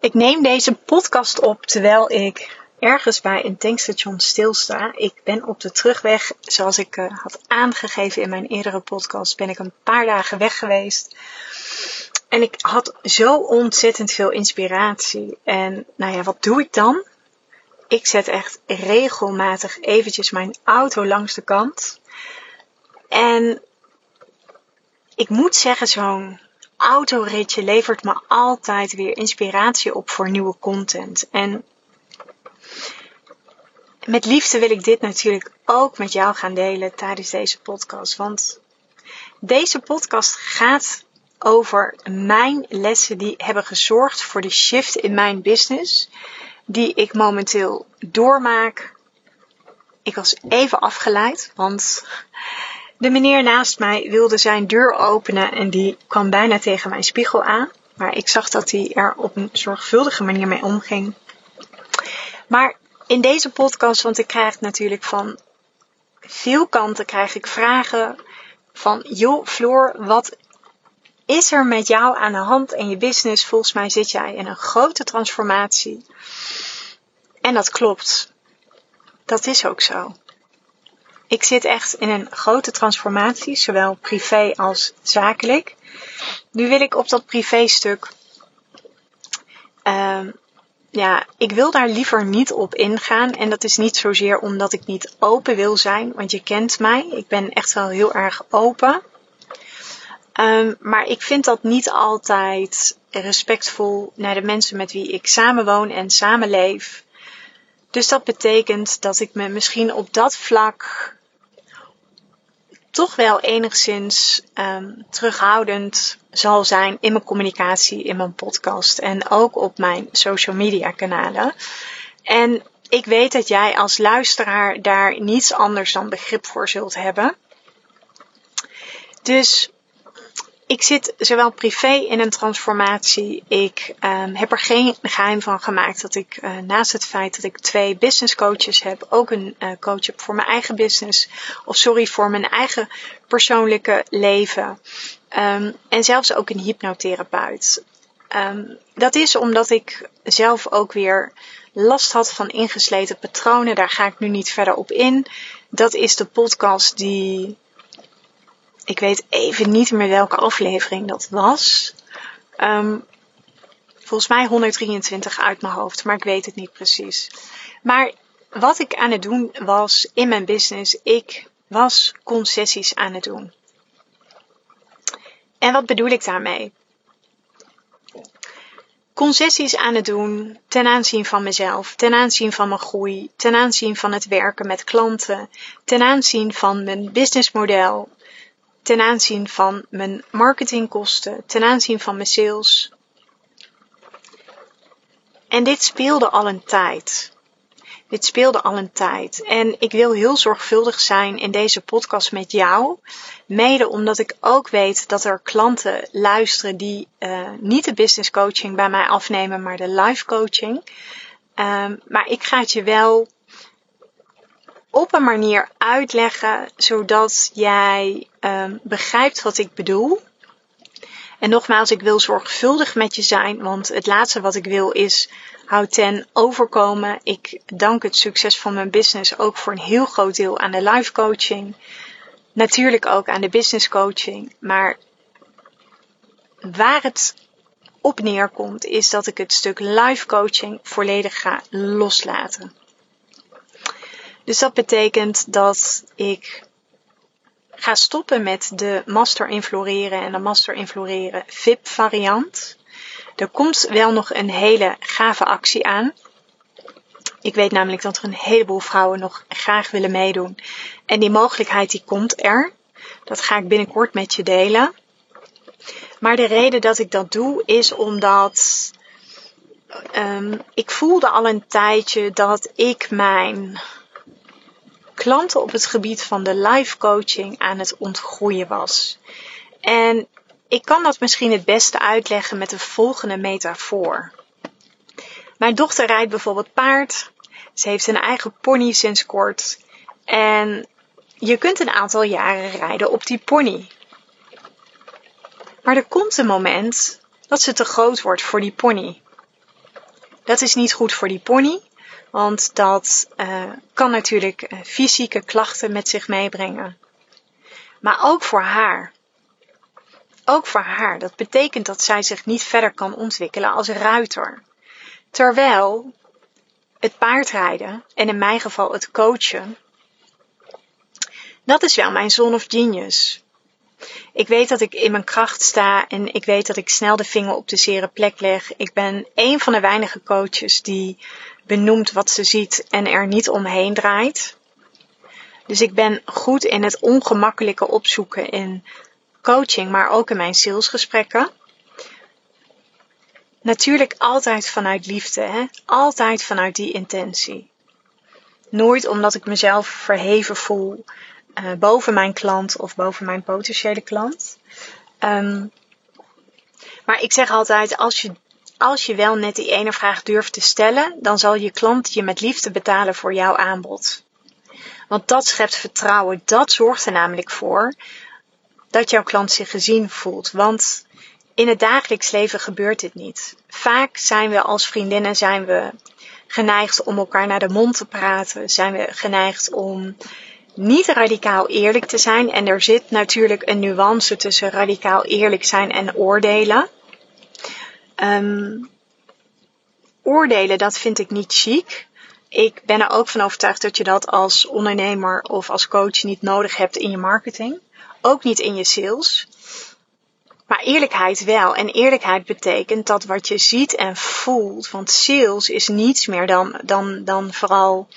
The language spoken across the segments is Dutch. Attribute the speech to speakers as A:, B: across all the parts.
A: Ik neem deze podcast op terwijl ik ergens bij een tankstation stilsta. Ik ben op de terugweg, zoals ik uh, had aangegeven in mijn eerdere podcast, ben ik een paar dagen weg geweest. En ik had zo ontzettend veel inspiratie. En nou ja, wat doe ik dan? Ik zet echt regelmatig eventjes mijn auto langs de kant. En ik moet zeggen, zo'n autoritje levert me altijd weer inspiratie op voor nieuwe content. En met liefde wil ik dit natuurlijk ook met jou gaan delen tijdens deze podcast. Want deze podcast gaat over mijn lessen die hebben gezorgd voor de shift in mijn business. Die ik momenteel doormaak. Ik was even afgeleid, want de meneer naast mij wilde zijn deur openen en die kwam bijna tegen mijn spiegel aan. Maar ik zag dat hij er op een zorgvuldige manier mee omging. Maar in deze podcast, want ik krijg natuurlijk van veel kanten krijg ik vragen van joh Floor, wat is er met jou aan de hand in je business? Volgens mij zit jij in een grote transformatie. En dat klopt. Dat is ook zo. Ik zit echt in een grote transformatie, zowel privé als zakelijk. Nu wil ik op dat privéstuk. Uh, ja, ik wil daar liever niet op ingaan. En dat is niet zozeer omdat ik niet open wil zijn, want je kent mij. Ik ben echt wel heel erg open. Um, maar ik vind dat niet altijd respectvol naar de mensen met wie ik samenwoon en samenleef. Dus dat betekent dat ik me misschien op dat vlak toch wel enigszins um, terughoudend zal zijn in mijn communicatie, in mijn podcast en ook op mijn social media kanalen. En ik weet dat jij als luisteraar daar niets anders dan begrip voor zult hebben. Dus ik zit zowel privé in een transformatie. Ik um, heb er geen geheim van gemaakt dat ik uh, naast het feit dat ik twee business coaches heb, ook een uh, coach heb voor mijn eigen business. Of sorry, voor mijn eigen persoonlijke leven. Um, en zelfs ook een hypnotherapeut. Um, dat is omdat ik zelf ook weer last had van ingesleten patronen. Daar ga ik nu niet verder op in. Dat is de podcast die ik weet even niet meer welke aflevering dat was. Um, volgens mij 123 uit mijn hoofd, maar ik weet het niet precies. Maar wat ik aan het doen was in mijn business, ik was concessies aan het doen. En wat bedoel ik daarmee? Concessies aan het doen ten aanzien van mezelf, ten aanzien van mijn groei, ten aanzien van het werken met klanten, ten aanzien van mijn businessmodel, ten aanzien van mijn marketingkosten, ten aanzien van mijn sales. En dit speelde al een tijd. Dit speelde al een tijd. En ik wil heel zorgvuldig zijn in deze podcast met jou. Mede omdat ik ook weet dat er klanten luisteren die uh, niet de business coaching bij mij afnemen, maar de life coaching. Um, maar ik ga het je wel op een manier uitleggen zodat jij um, begrijpt wat ik bedoel. En nogmaals, ik wil zorgvuldig met je zijn, want het laatste wat ik wil is houd ten overkomen. Ik dank het succes van mijn business ook voor een heel groot deel aan de life coaching. Natuurlijk ook aan de business coaching. Maar waar het op neerkomt, is dat ik het stuk life coaching volledig ga loslaten. Dus dat betekent dat ik ga stoppen met de Master Infloreren en de Master Infloreren VIP variant. Er komt wel nog een hele gave actie aan. Ik weet namelijk dat er een heleboel vrouwen nog graag willen meedoen. En die mogelijkheid die komt er. Dat ga ik binnenkort met je delen. Maar de reden dat ik dat doe is omdat um, ik voelde al een tijdje dat ik mijn klanten op het gebied van de life coaching aan het ontgroeien was. En ik kan dat misschien het beste uitleggen met de volgende metafoor. Mijn dochter rijdt bijvoorbeeld paard. Ze heeft een eigen pony sinds kort. En je kunt een aantal jaren rijden op die pony. Maar er komt een moment dat ze te groot wordt voor die pony. Dat is niet goed voor die pony, want dat uh, kan natuurlijk uh, fysieke klachten met zich meebrengen. Maar ook voor haar. Ook voor haar. Dat betekent dat zij zich niet verder kan ontwikkelen als ruiter. Terwijl het paardrijden, en in mijn geval het coachen, dat is wel mijn zone of genius. Ik weet dat ik in mijn kracht sta en ik weet dat ik snel de vinger op de zere plek leg. Ik ben een van de weinige coaches die benoemt wat ze ziet en er niet omheen draait. Dus ik ben goed in het ongemakkelijke opzoeken in coaching, maar ook in mijn salesgesprekken. Natuurlijk altijd vanuit liefde, hè? altijd vanuit die intentie. Nooit omdat ik mezelf verheven voel uh, boven mijn klant of boven mijn potentiële klant. Um, maar ik zeg altijd, als je, als je wel net die ene vraag durft te stellen, dan zal je klant je met liefde betalen voor jouw aanbod. Want dat schept vertrouwen. Dat zorgt er namelijk voor dat jouw klant zich gezien voelt. Want in het dagelijks leven gebeurt dit niet. Vaak zijn we als vriendinnen zijn we geneigd om elkaar naar de mond te praten. Zijn we geneigd om niet radicaal eerlijk te zijn. En er zit natuurlijk een nuance tussen radicaal eerlijk zijn en oordelen. Um, oordelen, dat vind ik niet chic. Ik ben er ook van overtuigd dat je dat als ondernemer of als coach niet nodig hebt in je marketing. Ook niet in je sales. Maar eerlijkheid wel. En eerlijkheid betekent dat wat je ziet en voelt. Want sales is niets meer dan, dan, dan vooral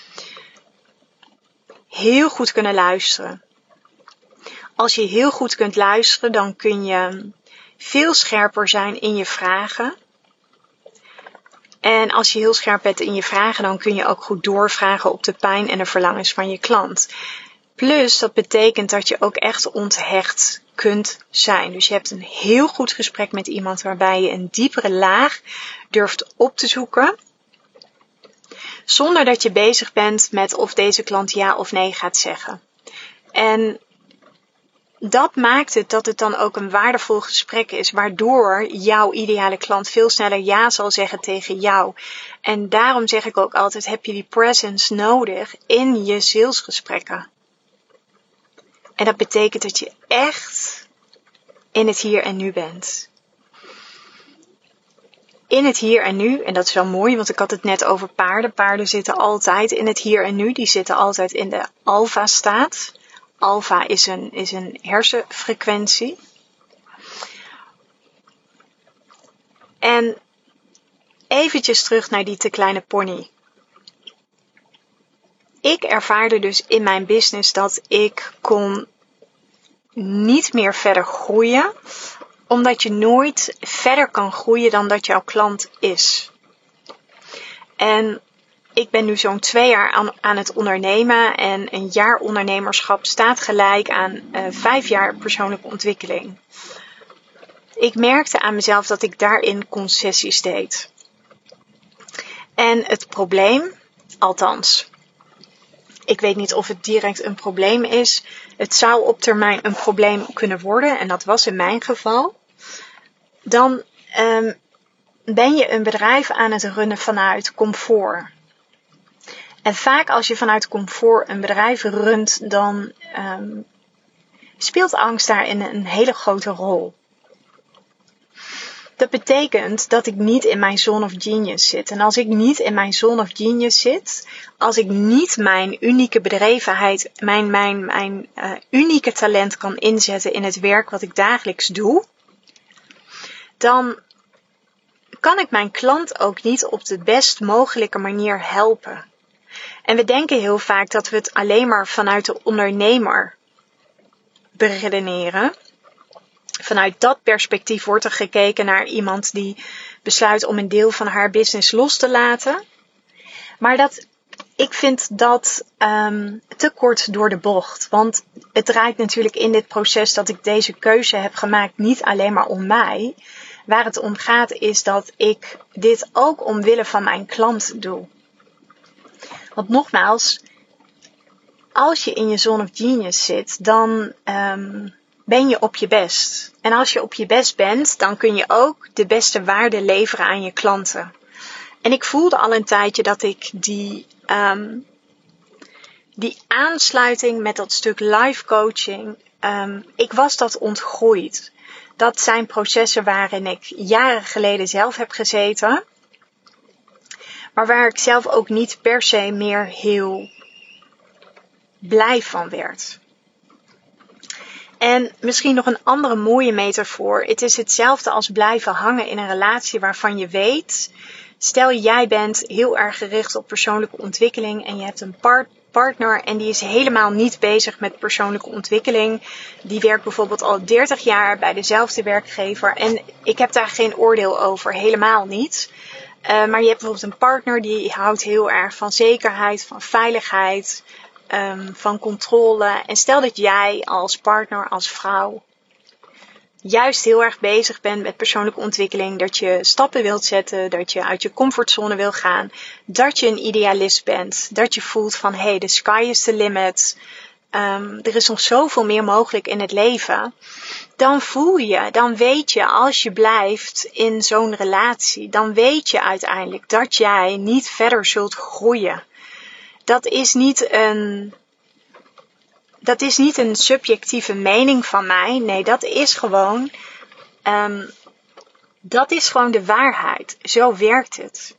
A: heel goed kunnen luisteren. Als je heel goed kunt luisteren, dan kun je veel scherper zijn in je vragen. En als je heel scherp bent in je vragen, dan kun je ook goed doorvragen op de pijn en de verlangens van je klant. Plus, dat betekent dat je ook echt onthecht kunt zijn. Dus je hebt een heel goed gesprek met iemand waarbij je een diepere laag durft op te zoeken. Zonder dat je bezig bent met of deze klant ja of nee gaat zeggen. En dat maakt het dat het dan ook een waardevol gesprek is, waardoor jouw ideale klant veel sneller ja zal zeggen tegen jou. En daarom zeg ik ook altijd: heb je die presence nodig in je salesgesprekken. En dat betekent dat je echt in het hier en nu bent. In het hier en nu, en dat is wel mooi, want ik had het net over paarden. Paarden zitten altijd in het hier en nu, die zitten altijd in de alfa-staat. Alpha is een, is een hersenfrequentie. En eventjes terug naar die te kleine pony. Ik ervaarde dus in mijn business dat ik kon niet meer verder groeien, omdat je nooit verder kan groeien dan dat jouw klant is. En ik ben nu zo'n twee jaar aan, aan, het ondernemen en een jaar ondernemerschap staat gelijk aan uh, vijf jaar persoonlijke ontwikkeling. Ik merkte aan mezelf dat ik daarin concessies deed. En het probleem, althans, ik weet niet of het direct een probleem is. Het zou op termijn een probleem kunnen worden, en dat was in mijn geval. Dan um, ben je een bedrijf aan het runnen vanuit comfort. En vaak als je vanuit comfort een bedrijf runt, dan um, speelt angst daarin een hele grote rol. Dat betekent dat ik niet in mijn zone of genius zit. En als ik niet in mijn zone of genius zit, als ik niet mijn unieke bedrevenheid, mijn, mijn, mijn uh, unieke talent kan inzetten in het werk wat ik dagelijks doe, dan kan ik mijn klant ook niet op de best mogelijke manier helpen. En we denken heel vaak dat we het alleen maar vanuit de ondernemer beredeneren. Vanuit dat perspectief wordt er gekeken naar iemand die besluit om een deel van haar business los te laten. Maar dat, ik vind dat um, te kort door de bocht. Want het draait natuurlijk in dit proces dat ik deze keuze heb gemaakt niet alleen maar om mij. Waar het om gaat is dat ik dit ook omwille van mijn klant doe. Want nogmaals, als je in je zone of genius zit, dan um, ben je op je best. En als je op je best bent, dan kun je ook de beste waarde leveren aan je klanten. En ik voelde al een tijdje dat ik die, um, die aansluiting met dat stuk life coaching, um, ik was dat ontgroeid. Dat zijn processen waarin ik jaren geleden zelf heb gezeten. Maar waar ik zelf ook niet per se meer heel blij van werd. En misschien nog een andere mooie metafoor. Het is hetzelfde als blijven hangen in een relatie waarvan je weet. Stel jij bent heel erg gericht op persoonlijke ontwikkeling en je hebt een partner en die is helemaal niet bezig met persoonlijke ontwikkeling. Die werkt bijvoorbeeld al 30 jaar bij dezelfde werkgever en ik heb daar geen oordeel over, helemaal niet. Uh, maar je hebt bijvoorbeeld een partner die houdt heel erg van zekerheid, van veiligheid, um, van controle. En stel dat jij als partner, als vrouw, juist heel erg bezig bent met persoonlijke ontwikkeling, dat je stappen wilt zetten, dat je uit je comfortzone wil gaan, dat je een idealist bent, dat je voelt van hey, the sky is the limit. Um, er is nog zoveel meer mogelijk in het leven. Dan voel je, dan weet je, als je blijft in zo'n relatie, dan weet je uiteindelijk dat jij niet verder zult groeien dat is niet een. Dat is niet een subjectieve mening van mij. Nee, dat is gewoon. Um, dat is gewoon de waarheid. Zo werkt het.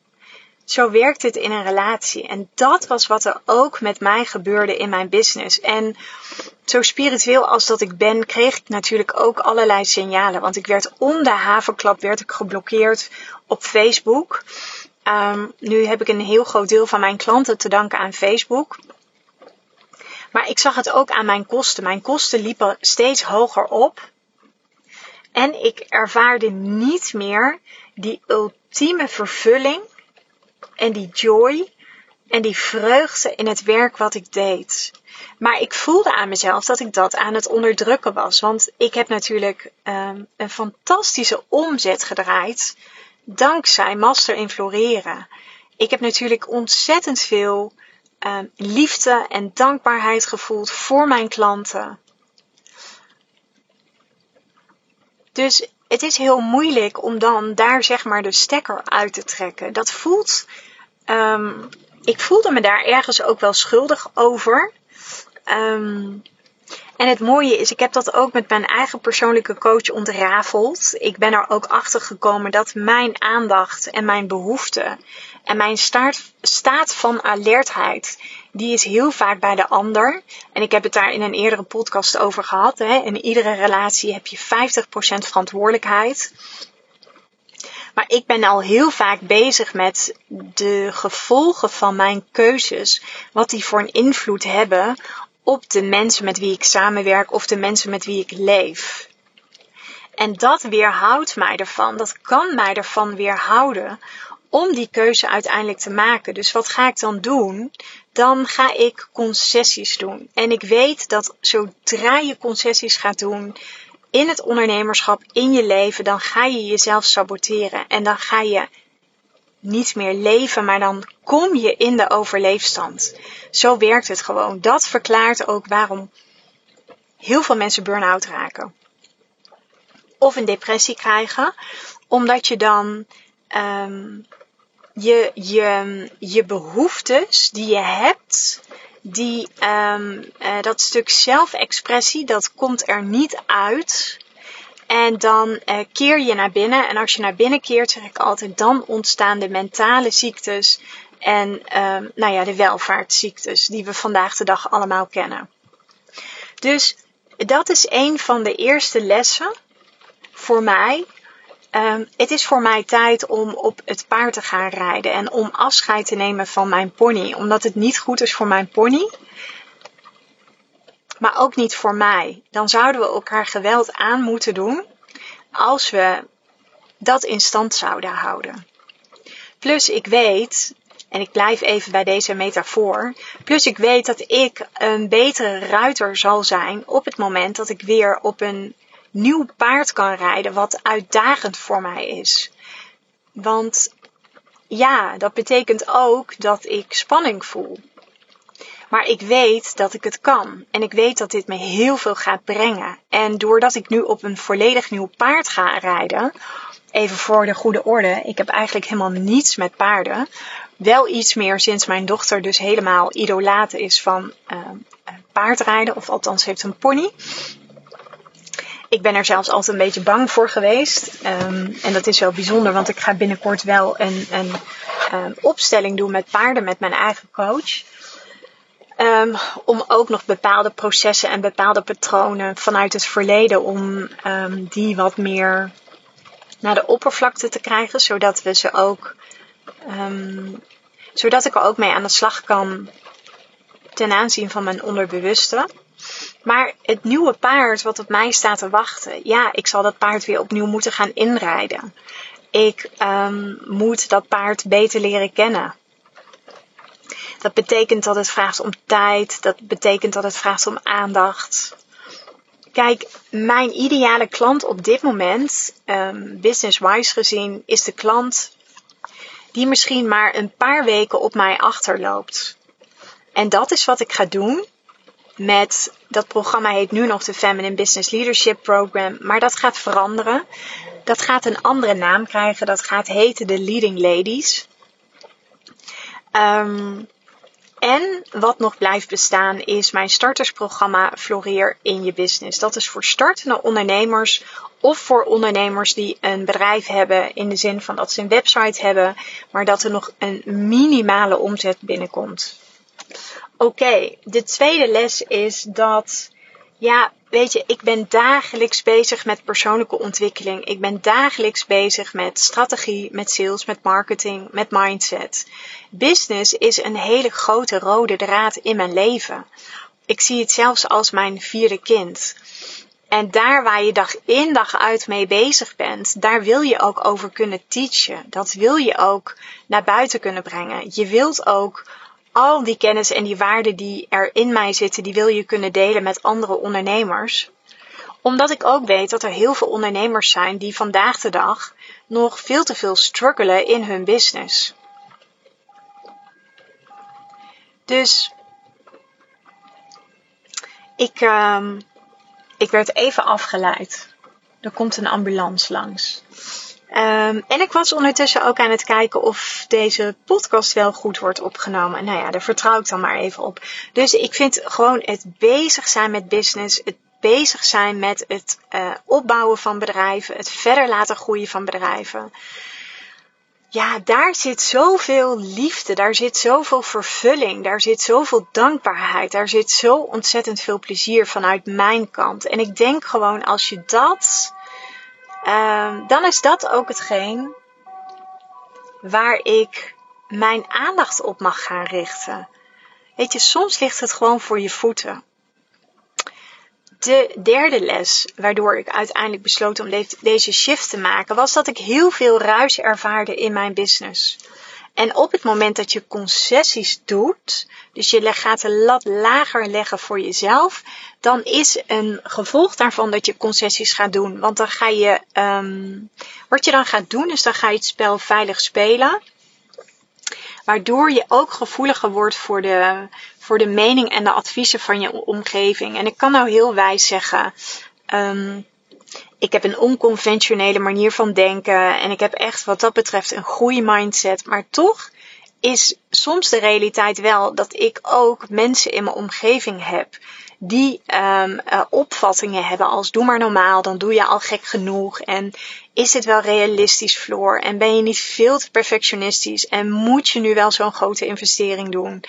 A: Zo werkt het in een relatie. En dat was wat er ook met mij gebeurde in mijn business. En zo spiritueel als dat ik ben, kreeg ik natuurlijk ook allerlei signalen. Want ik werd om de havenklap werd ik geblokkeerd op Facebook. Um, nu heb ik een heel groot deel van mijn klanten te danken aan Facebook. Maar ik zag het ook aan mijn kosten. Mijn kosten liepen steeds hoger op. En ik ervaarde niet meer die ultieme vervulling en die joy en die vreugde in het werk wat ik deed. Maar ik voelde aan mezelf dat ik dat aan het onderdrukken was. Want ik heb natuurlijk um, een fantastische omzet gedraaid dankzij Master in Floreren. Ik heb natuurlijk ontzettend veel uh, liefde en dankbaarheid gevoeld voor mijn klanten. Dus het is heel moeilijk om dan daar zeg maar de stekker uit te trekken. Dat voelt. Um, ik voelde me daar ergens ook wel schuldig over. Um, en het mooie is, ik heb dat ook met mijn eigen persoonlijke coach ontrafeld. Ik ben er ook achter gekomen dat mijn aandacht en mijn behoefte en mijn staat van alertheid, die is heel vaak bij de ander. En ik heb het daar in een eerdere podcast over gehad. Hè. In iedere relatie heb je 50% verantwoordelijkheid. Maar ik ben al heel vaak bezig met de gevolgen van mijn keuzes. Wat die voor een invloed hebben op de mensen met wie ik samenwerk of de mensen met wie ik leef. En dat weerhoudt mij ervan, dat kan mij ervan weerhouden om die keuze uiteindelijk te maken. Dus wat ga ik dan doen? Dan ga ik concessies doen. En ik weet dat zodra je concessies gaat doen in het ondernemerschap, in je leven, dan ga je jezelf saboteren. En dan ga je niet meer leven, maar dan kom je in de overleefstand. Zo werkt het gewoon. Dat verklaart ook waarom heel veel mensen burn-out raken. Of een depressie krijgen, omdat je dan um, je, je, je behoeftes die je hebt, die, um, uh, dat stuk zelfexpressie, dat komt er niet uit en dan uh, keer je naar binnen. En als je naar binnen keert, zeg ik altijd, dan ontstaan de mentale ziektes en uh, nou ja, de welvaartsziektes die we vandaag de dag allemaal kennen. Dus dat is een van de eerste lessen voor mij. Um, het is voor mij tijd om op het paard te gaan rijden en om afscheid te nemen van mijn pony. Omdat het niet goed is voor mijn pony maar ook niet voor mij. Dan zouden we elkaar geweld aan moeten doen als we dat in stand zouden houden. Plus ik weet, en ik blijf even bij deze metafoor, plus ik weet dat ik een betere ruiter zal zijn op het moment dat ik weer op een nieuw paard kan rijden wat uitdagend voor mij is. Want ja, dat betekent ook dat ik spanning voel. Maar ik weet dat ik het kan. En ik weet dat dit me heel veel gaat brengen. En doordat ik nu op een volledig nieuw paard ga rijden. Even voor de goede orde. Ik heb eigenlijk helemaal niets met paarden. Wel iets meer sinds mijn dochter dus helemaal idolaat is van uh, paardrijden. Of althans heeft een pony. Ik ben er zelfs altijd een beetje bang voor geweest. Um, en dat is wel bijzonder, want ik ga binnenkort wel een, um, opstelling doen met paarden met mijn eigen coach. Um, om ook nog bepaalde processen en bepaalde patronen vanuit het verleden, om die wat meer naar de oppervlakte te krijgen, zodat we ze ook, zodat ik er ook mee aan de slag kan ten aanzien van mijn onderbewuste. Maar het nieuwe paard wat op mij staat te wachten, ja, ik zal dat paard weer opnieuw moeten gaan inrijden. Ik um, moet dat paard beter leren kennen. Dat betekent dat het vraagt om tijd. Dat betekent dat het vraagt om aandacht. Kijk, mijn ideale klant op dit moment, um, business-wise gezien, is de klant die misschien maar een paar weken op mij achterloopt. En dat is wat ik ga doen met dat programma heet nu nog de Feminine Business Leadership Program, maar dat gaat veranderen. Dat gaat een andere naam krijgen. Dat gaat heten de Leading Ladies. Um, en wat nog blijft bestaan is mijn startersprogramma Floreer in je business. Dat is voor startende ondernemers of voor ondernemers die een bedrijf hebben in de zin van dat ze een website hebben, maar dat er nog een minimale omzet binnenkomt. Oké, de tweede les is dat, ja, weet je, ik ben dagelijks bezig met persoonlijke ontwikkeling. Ik ben dagelijks bezig met strategie, met sales, met marketing, met mindset. Business is een hele grote rode draad in mijn leven. Ik zie het zelfs als mijn vierde kind. En daar waar je dag in dag uit mee bezig bent, daar wil je ook over kunnen teachen. Dat wil je ook naar buiten kunnen brengen. Je wilt ook al die kennis en die waarden die er in mij zitten, die wil je kunnen delen met andere ondernemers. Omdat ik ook weet dat er heel veel ondernemers zijn die vandaag de dag nog veel te veel struggelen in hun business. Dus ik, uh, ik werd even afgeleid. Er komt een ambulance langs. Um, en ik was ondertussen ook aan het kijken of deze podcast wel goed wordt opgenomen. En nou ja, daar vertrouw ik dan maar even op. Dus ik vind gewoon het bezig zijn met business, het bezig zijn met het uh, opbouwen van bedrijven, het verder laten groeien van bedrijven. Ja, daar zit zoveel liefde, daar zit zoveel vervulling, daar zit zoveel dankbaarheid, daar zit zo ontzettend veel plezier vanuit mijn kant. En ik denk gewoon als je dat Um, dan is dat ook hetgeen waar ik mijn aandacht op mag gaan richten. Weet je, soms ligt het gewoon voor je voeten. De derde les, waardoor ik uiteindelijk besloot om deze shift te maken, was dat ik heel veel ruis ervaarde in mijn business. En op het moment dat je concessies doet, dus je gaat de lat lager leggen voor jezelf, dan is een gevolg daarvan dat je concessies gaat doen. Want dan ga je, um, wat je dan gaat doen, is dan ga je het spel veilig spelen. Waardoor je ook gevoeliger wordt voor de, voor de mening en de adviezen van je omgeving. En ik kan nou heel wijs zeggen, um, ik heb een onconventionele manier van denken en ik heb echt wat dat betreft een goede mindset. Maar toch is soms de realiteit wel dat ik ook mensen in mijn omgeving heb die um, opvattingen hebben als doe maar normaal, dan doe je al gek genoeg. En is dit wel realistisch, Floor? En ben je niet veel te perfectionistisch? En moet je nu wel zo'n grote investering doen?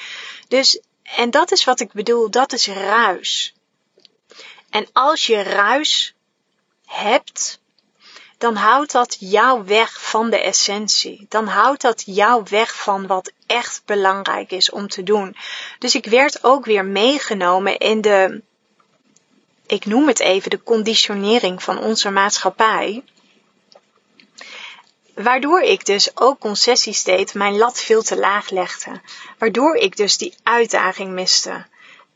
A: Dus, en dat is wat ik bedoel, dat is ruis. En als je ruis hebt, dan houdt dat jou weg van de essentie. Dan houdt dat jou weg van wat echt belangrijk is om te doen. Dus ik werd ook weer meegenomen in de, ik noem het even, de conditionering van onze maatschappij. Waardoor ik dus ook concessies deed, mijn lat veel te laag legde. Waardoor ik dus die uitdaging miste.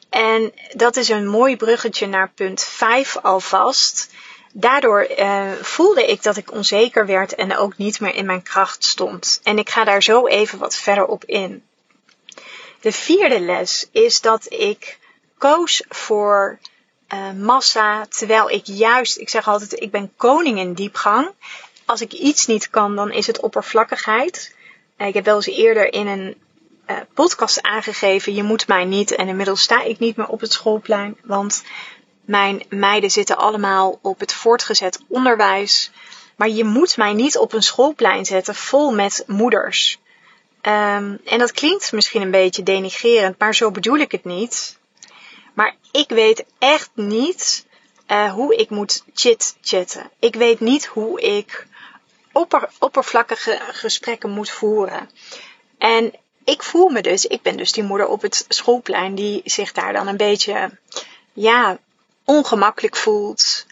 A: En dat is een mooi bruggetje naar punt 5 alvast daardoor uh, voelde ik dat ik onzeker werd en ook niet meer in mijn kracht stond. En ik ga daar zo even wat verder op in. De vierde les is dat ik koos voor uh, massa, terwijl ik juist, ik zeg altijd, ik ben koning in diepgang. Als ik iets niet kan, dan is het oppervlakkigheid. Uh, ik heb wel eens eerder in een podcast aangegeven, je moet mij niet. En inmiddels sta ik niet meer op het schoolplein, want mijn meiden zitten allemaal op het voortgezet onderwijs. Maar je moet mij niet op een schoolplein zetten vol met moeders. Um, en dat klinkt misschien een beetje denigerend, maar zo bedoel ik het niet. Maar ik weet echt niet uh, hoe ik moet chit-chatten. Ik weet niet hoe ik opper, oppervlakkige gesprekken moet voeren. En ik voel me dus, ik ben dus die moeder op het schoolplein die zich daar dan een beetje, ja, ongemakkelijk voelt.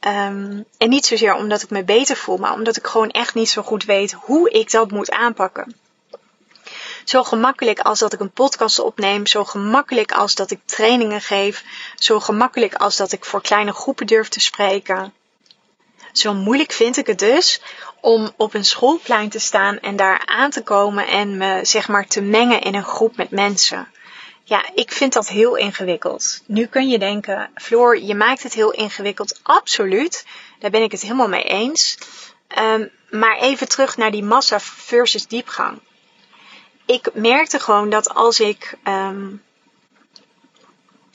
A: Um, en niet zozeer omdat ik me beter voel, maar omdat ik gewoon echt niet zo goed weet hoe ik dat moet aanpakken. Zo gemakkelijk als dat ik een podcast opneem, zo gemakkelijk als dat ik trainingen geef, zo gemakkelijk als dat ik voor kleine groepen durf te spreken. Zo moeilijk vind ik het dus om op een schoolplein te staan en daar aan te komen en me zeg maar te mengen in een groep met mensen. Ja, ik vind dat heel ingewikkeld. Nu kun je denken, Floor, je maakt het heel ingewikkeld. Absoluut, daar ben ik het helemaal mee eens. Um, maar even terug naar die massa versus diepgang ik merkte gewoon dat als ik um,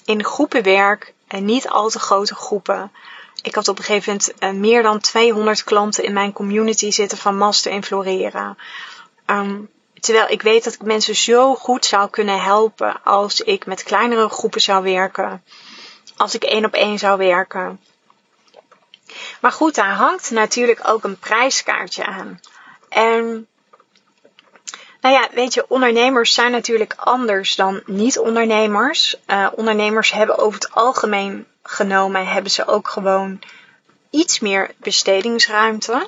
A: in groepen werk, en niet al te grote groepen. Ik had op een gegeven moment uh, meer dan 200 klanten in mijn community zitten van Master in Floreren. Um, terwijl ik weet dat ik mensen zo goed zou kunnen helpen als ik met kleinere groepen zou werken. Als ik één op één zou werken. Maar goed, daar hangt natuurlijk ook een prijskaartje aan. En nou ja, weet je, ondernemers zijn natuurlijk anders dan niet-ondernemers. Uh, ondernemers hebben over het algemeen genomen, hebben ze ook gewoon iets meer bestedingsruimte.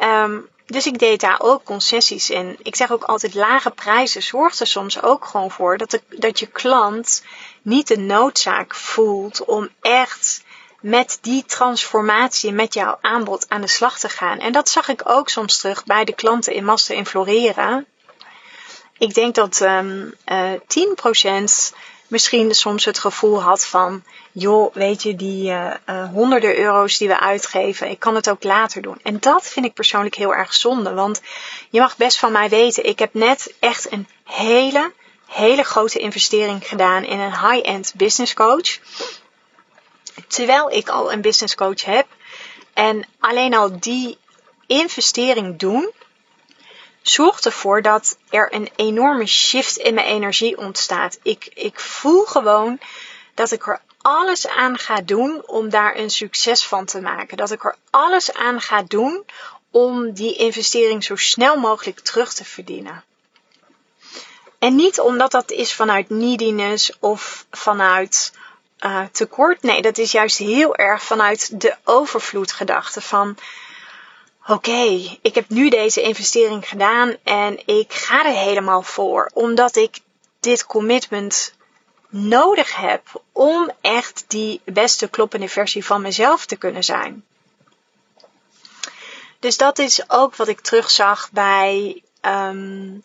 A: Um, dus ik deed daar ook concessies in. Ik zeg ook altijd lage prijzen zorgt er soms ook gewoon voor dat, dat je klant niet de noodzaak voelt om echt met die transformatie, met jouw aanbod aan de slag te gaan. En dat zag ik ook soms terug bij de klanten in Master in Florera. Ik denk dat um, uh, 10% misschien soms het gevoel had van, joh, weet je, die uh, uh, honderden euro's die we uitgeven, ik kan het ook later doen. En dat vind ik persoonlijk heel erg zonde, want je mag best van mij weten, ik heb net echt een hele, hele grote investering gedaan in een high-end business coach terwijl ik al een business coach heb. En alleen al die investering doen, zorgt ervoor dat er een enorme shift in mijn energie ontstaat. Ik, ik voel gewoon dat ik er alles aan ga doen om daar een succes van te maken. Dat ik er alles aan ga doen om die investering zo snel mogelijk terug te verdienen. En niet omdat dat is vanuit neediness of vanuit uh, tekort. Nee, dat is juist heel erg vanuit de overvloedgedachte van oké, ik heb nu deze investering gedaan en ik ga er helemaal voor, omdat ik dit commitment nodig heb om echt die beste kloppende versie van mezelf te kunnen zijn. Dus dat is ook wat ik terugzag bij um,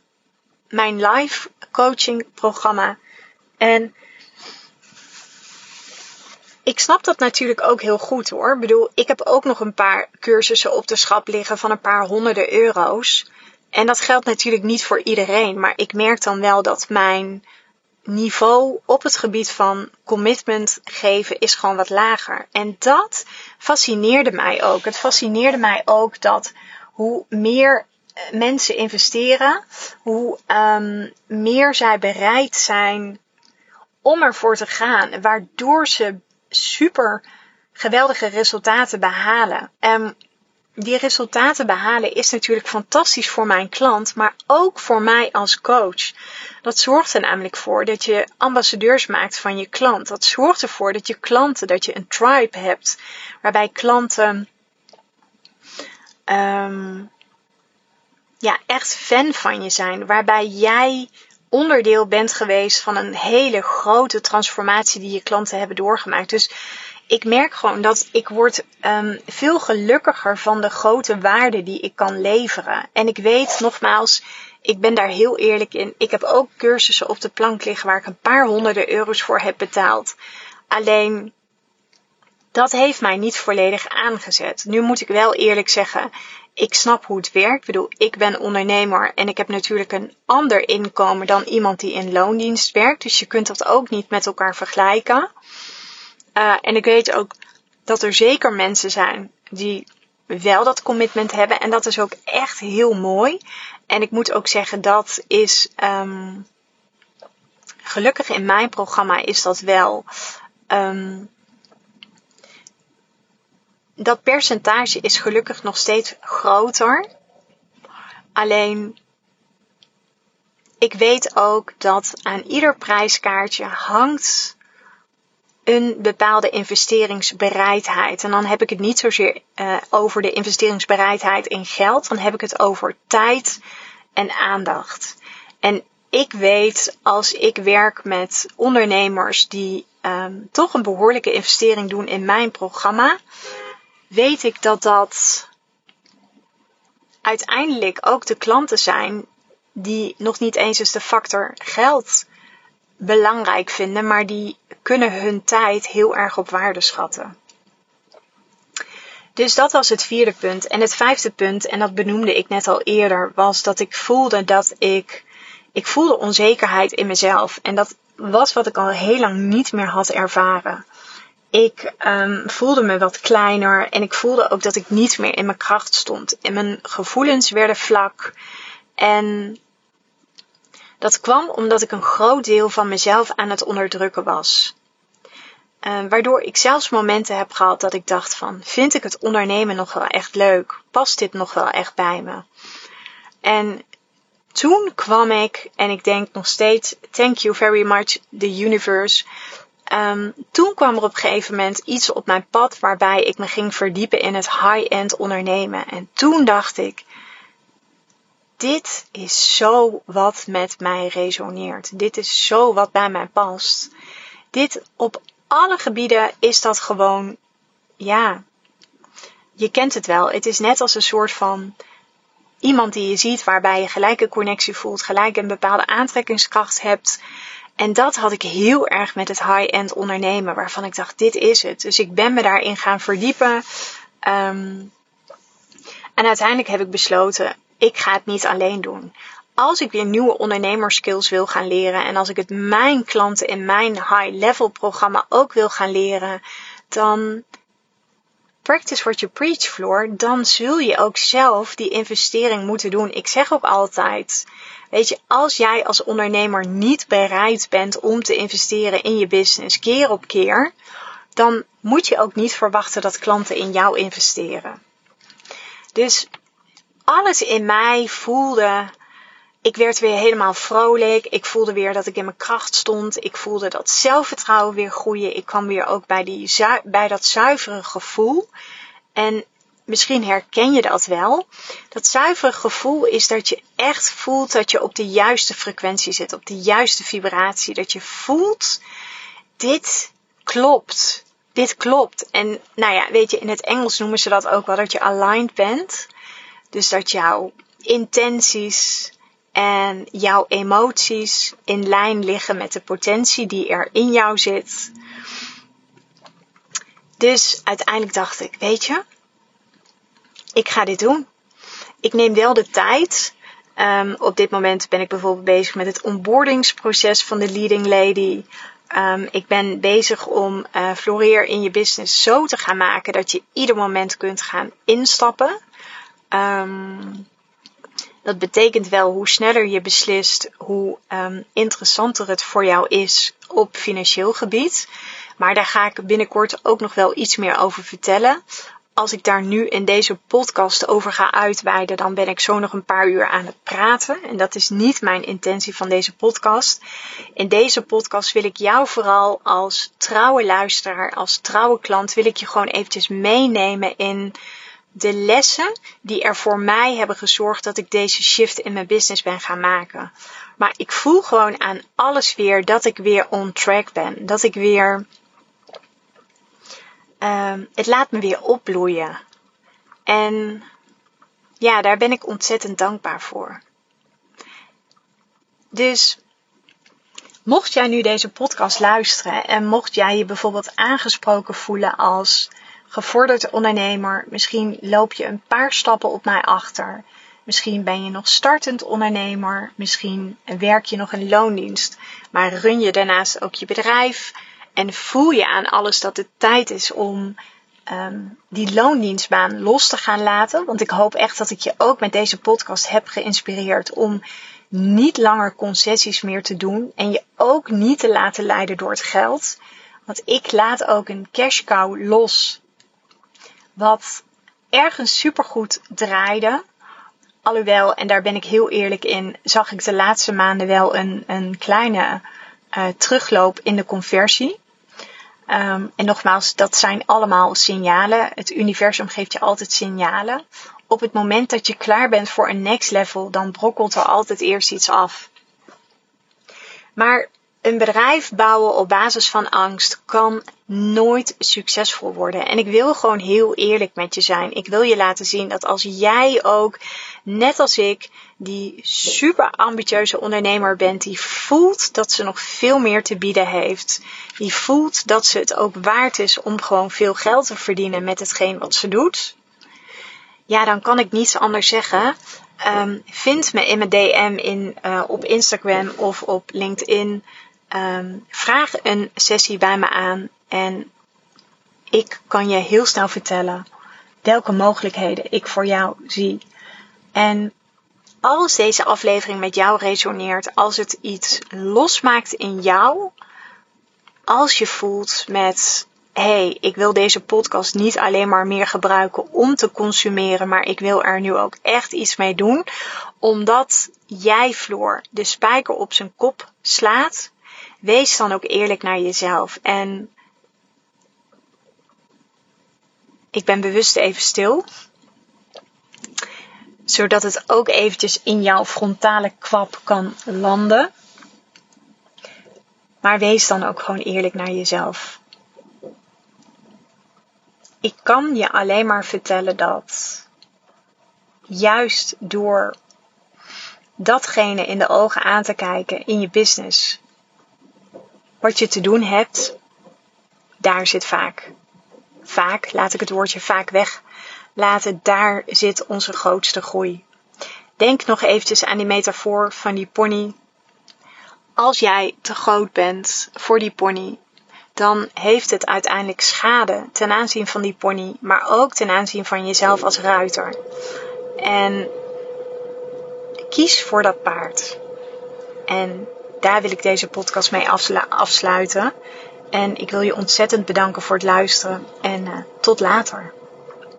A: mijn live coaching programma. En ik snap dat natuurlijk ook heel goed hoor. Ik bedoel, ik heb ook nog een paar cursussen op de schap liggen van een paar honderden euro's. En dat geldt natuurlijk niet voor iedereen, maar ik merk dan wel dat mijn niveau op het gebied van commitment geven is gewoon wat lager. En dat fascineerde mij ook. Het fascineerde mij ook dat hoe meer eh, mensen investeren, hoe um, meer zij bereid zijn om ervoor te gaan, waardoor ze super geweldige resultaten behalen. En die resultaten behalen is natuurlijk fantastisch voor mijn klant, maar ook voor mij als coach. Dat zorgt er namelijk voor dat je ambassadeurs maakt van je klant. Dat zorgt ervoor dat je klanten, dat je een tribe hebt, waarbij klanten um, ja, echt fan van je zijn, waarbij jij onderdeel bent geweest van een hele grote transformatie die je klanten hebben doorgemaakt. Dus ik merk gewoon dat ik word um, veel gelukkiger van de grote waarde die ik kan leveren. En ik weet nogmaals, ik ben daar heel eerlijk in. Ik heb ook cursussen op de plank liggen waar ik een paar honderden euro's voor heb betaald. Alleen dat heeft mij niet volledig aangezet. Nu moet ik wel eerlijk zeggen, ik snap hoe het werkt. Ik bedoel, ik ben ondernemer en ik heb natuurlijk een ander inkomen dan iemand die in loondienst werkt. Dus je kunt dat ook niet met elkaar vergelijken. Uh, en ik weet ook dat er zeker mensen zijn die wel dat commitment hebben. En dat is ook echt heel mooi. En ik moet ook zeggen, dat is um, gelukkig in mijn programma is dat wel. Um, dat percentage is gelukkig nog steeds groter. Alleen ik weet ook dat aan ieder prijskaartje hangt een bepaalde investeringsbereidheid. En dan heb ik het niet zozeer uh, over de investeringsbereidheid in geld, dan heb ik het over tijd en aandacht. En ik weet als ik werk met ondernemers die um, toch een behoorlijke investering doen in mijn programma, weet ik dat dat uiteindelijk ook de klanten zijn die nog niet eens eens de factor geld belangrijk vinden, maar die kunnen hun tijd heel erg op waarde schatten. Dus dat was het vierde punt. En het vijfde punt, en dat benoemde ik net al eerder, was dat ik voelde dat ik, ik voelde onzekerheid in mezelf. En dat was wat ik al heel lang niet meer had ervaren. Ik um, voelde me wat kleiner en ik voelde ook dat ik niet meer in mijn kracht stond. En mijn gevoelens werden vlak. En dat kwam omdat ik een groot deel van mezelf aan het onderdrukken was. Uh, waardoor ik zelfs momenten heb gehad dat ik dacht van, vind ik het ondernemen nog wel echt leuk? Past dit nog wel echt bij me? En toen kwam ik, en ik denk nog steeds, thank you very much, the universe. Um, toen kwam er op een gegeven moment iets op mijn pad waarbij ik me ging verdiepen in het high-end ondernemen. En toen dacht ik, dit is zo wat met mij resoneert. Dit is zo wat bij mij past. Dit op alle gebieden is dat gewoon, ja, je kent het wel. Het is net als een soort van iemand die je ziet waarbij je gelijk een connectie voelt, gelijk een bepaalde aantrekkingskracht hebt. En dat had ik heel erg met het high-end ondernemen, waarvan ik dacht, dit is het. Dus ik ben me daarin gaan verdiepen. Um, en uiteindelijk heb ik besloten, ik ga het niet alleen doen. Als ik weer nieuwe ondernemerskills wil gaan leren en als ik het mijn klanten in mijn high-level programma ook wil gaan leren, dan practice what you preach, Floor. Dan zul je ook zelf die investering moeten doen. Ik zeg ook altijd, weet je, als jij als ondernemer niet bereid bent om te investeren in je business keer op keer, dan moet je ook niet verwachten dat klanten in jou investeren. Dus alles in mij voelde. Ik werd weer helemaal vrolijk. Ik voelde weer dat ik in mijn kracht stond. Ik voelde dat zelfvertrouwen weer groeien. Ik kwam weer ook bij, die, bij dat zuivere gevoel. En misschien herken je dat wel. Dat zuivere gevoel is dat je echt voelt dat je op de juiste frequentie zit, op de juiste vibratie. Dat je voelt, dit klopt. Dit klopt. En nou ja, weet je, in het Engels noemen ze dat ook wel dat je aligned bent. Dus dat jouw intenties en jouw emoties in lijn liggen met de potentie die er in jou zit. Dus uiteindelijk dacht ik, weet je, ik ga dit doen. Ik neem wel de tijd. Um, op dit moment ben ik bijvoorbeeld bezig met het onboardingsproces van de leading lady. Um, ik ben bezig om uh, Floreer in je business zo te gaan maken dat je ieder moment kunt gaan instappen. Um, dat betekent wel hoe sneller je beslist, hoe interessanter het voor jou is op financieel gebied. Maar daar ga ik binnenkort ook nog wel iets meer over vertellen. Als ik daar nu in deze podcast over ga uitweiden, dan ben ik zo nog een paar uur aan het praten. En dat is niet mijn intentie van deze podcast. In deze podcast wil ik jou vooral als trouwe luisteraar, als trouwe klant, wil ik je gewoon eventjes meenemen in de lessen die er voor mij hebben gezorgd dat ik deze shift in mijn business ben gaan maken. Maar ik voel gewoon aan alles weer dat ik weer on track ben. Dat ik weer ehm, het laat me weer opbloeien. En ja, daar ben ik ontzettend dankbaar voor. Dus mocht jij nu deze podcast luisteren en mocht jij je bijvoorbeeld aangesproken voelen als gevorderd ondernemer, misschien loop je een paar stappen op mij achter. Misschien ben je nog startend ondernemer, misschien werk je nog in loondienst, maar run je daarnaast ook je bedrijf en voel je aan alles dat het tijd is om um, die loondienstbaan los te gaan laten. Want ik hoop echt dat ik je ook met deze podcast heb geïnspireerd om niet langer concessies meer te doen en je ook niet te laten leiden door het geld. Want ik laat ook een cash cow los. Wat ergens supergoed draaide. Alhoewel, en daar ben ik heel eerlijk in, zag ik de laatste maanden wel een, een kleine uh, terugloop in de conversie. Um, en nogmaals, dat zijn allemaal signalen. Het universum geeft je altijd signalen. Op het moment dat je klaar bent voor een next level, dan brokkelt er altijd eerst iets af. Maar een bedrijf bouwen op basis van angst kan nooit succesvol worden. En ik wil gewoon heel eerlijk met je zijn. Ik wil je laten zien dat als jij ook, net als ik, die super ambitieuze ondernemer bent, die voelt dat ze nog veel meer te bieden heeft. Die voelt dat ze het ook waard is om gewoon veel geld te verdienen met hetgeen wat ze doet. Ja, dan kan ik niets anders zeggen. Um, vind me in mijn DM in, uh, op Instagram of op LinkedIn. Um, vraag een sessie bij me aan en ik kan je heel snel vertellen welke mogelijkheden ik voor jou zie. En als deze aflevering met jou resoneert, als het iets losmaakt in jou, als je voelt met hey, ik wil deze podcast niet alleen maar meer gebruiken om te consumeren, maar ik wil er nu ook echt iets mee doen, omdat jij, Floor, de spijker op zijn kop slaat, wees dan ook eerlijk naar jezelf. En ik ben bewust even stil. Zodat het ook eventjes in jouw frontale kwap kan landen. Maar wees dan ook gewoon eerlijk naar jezelf. Ik kan je alleen maar vertellen dat juist door datgene in de ogen aan te kijken in je business, wat je te doen hebt, daar zit vaak, vaak, laat ik het woordje vaak weg laten, daar zit onze grootste groei. Denk nog eventjes aan die metafoor van die pony. Als jij te groot bent voor die pony, dan heeft het uiteindelijk schade ten aanzien van die pony, maar ook ten aanzien van jezelf als ruiter. En kies voor dat paard. En daar wil ik deze podcast mee afsluiten. En ik wil je ontzettend bedanken voor het luisteren en uh, tot later.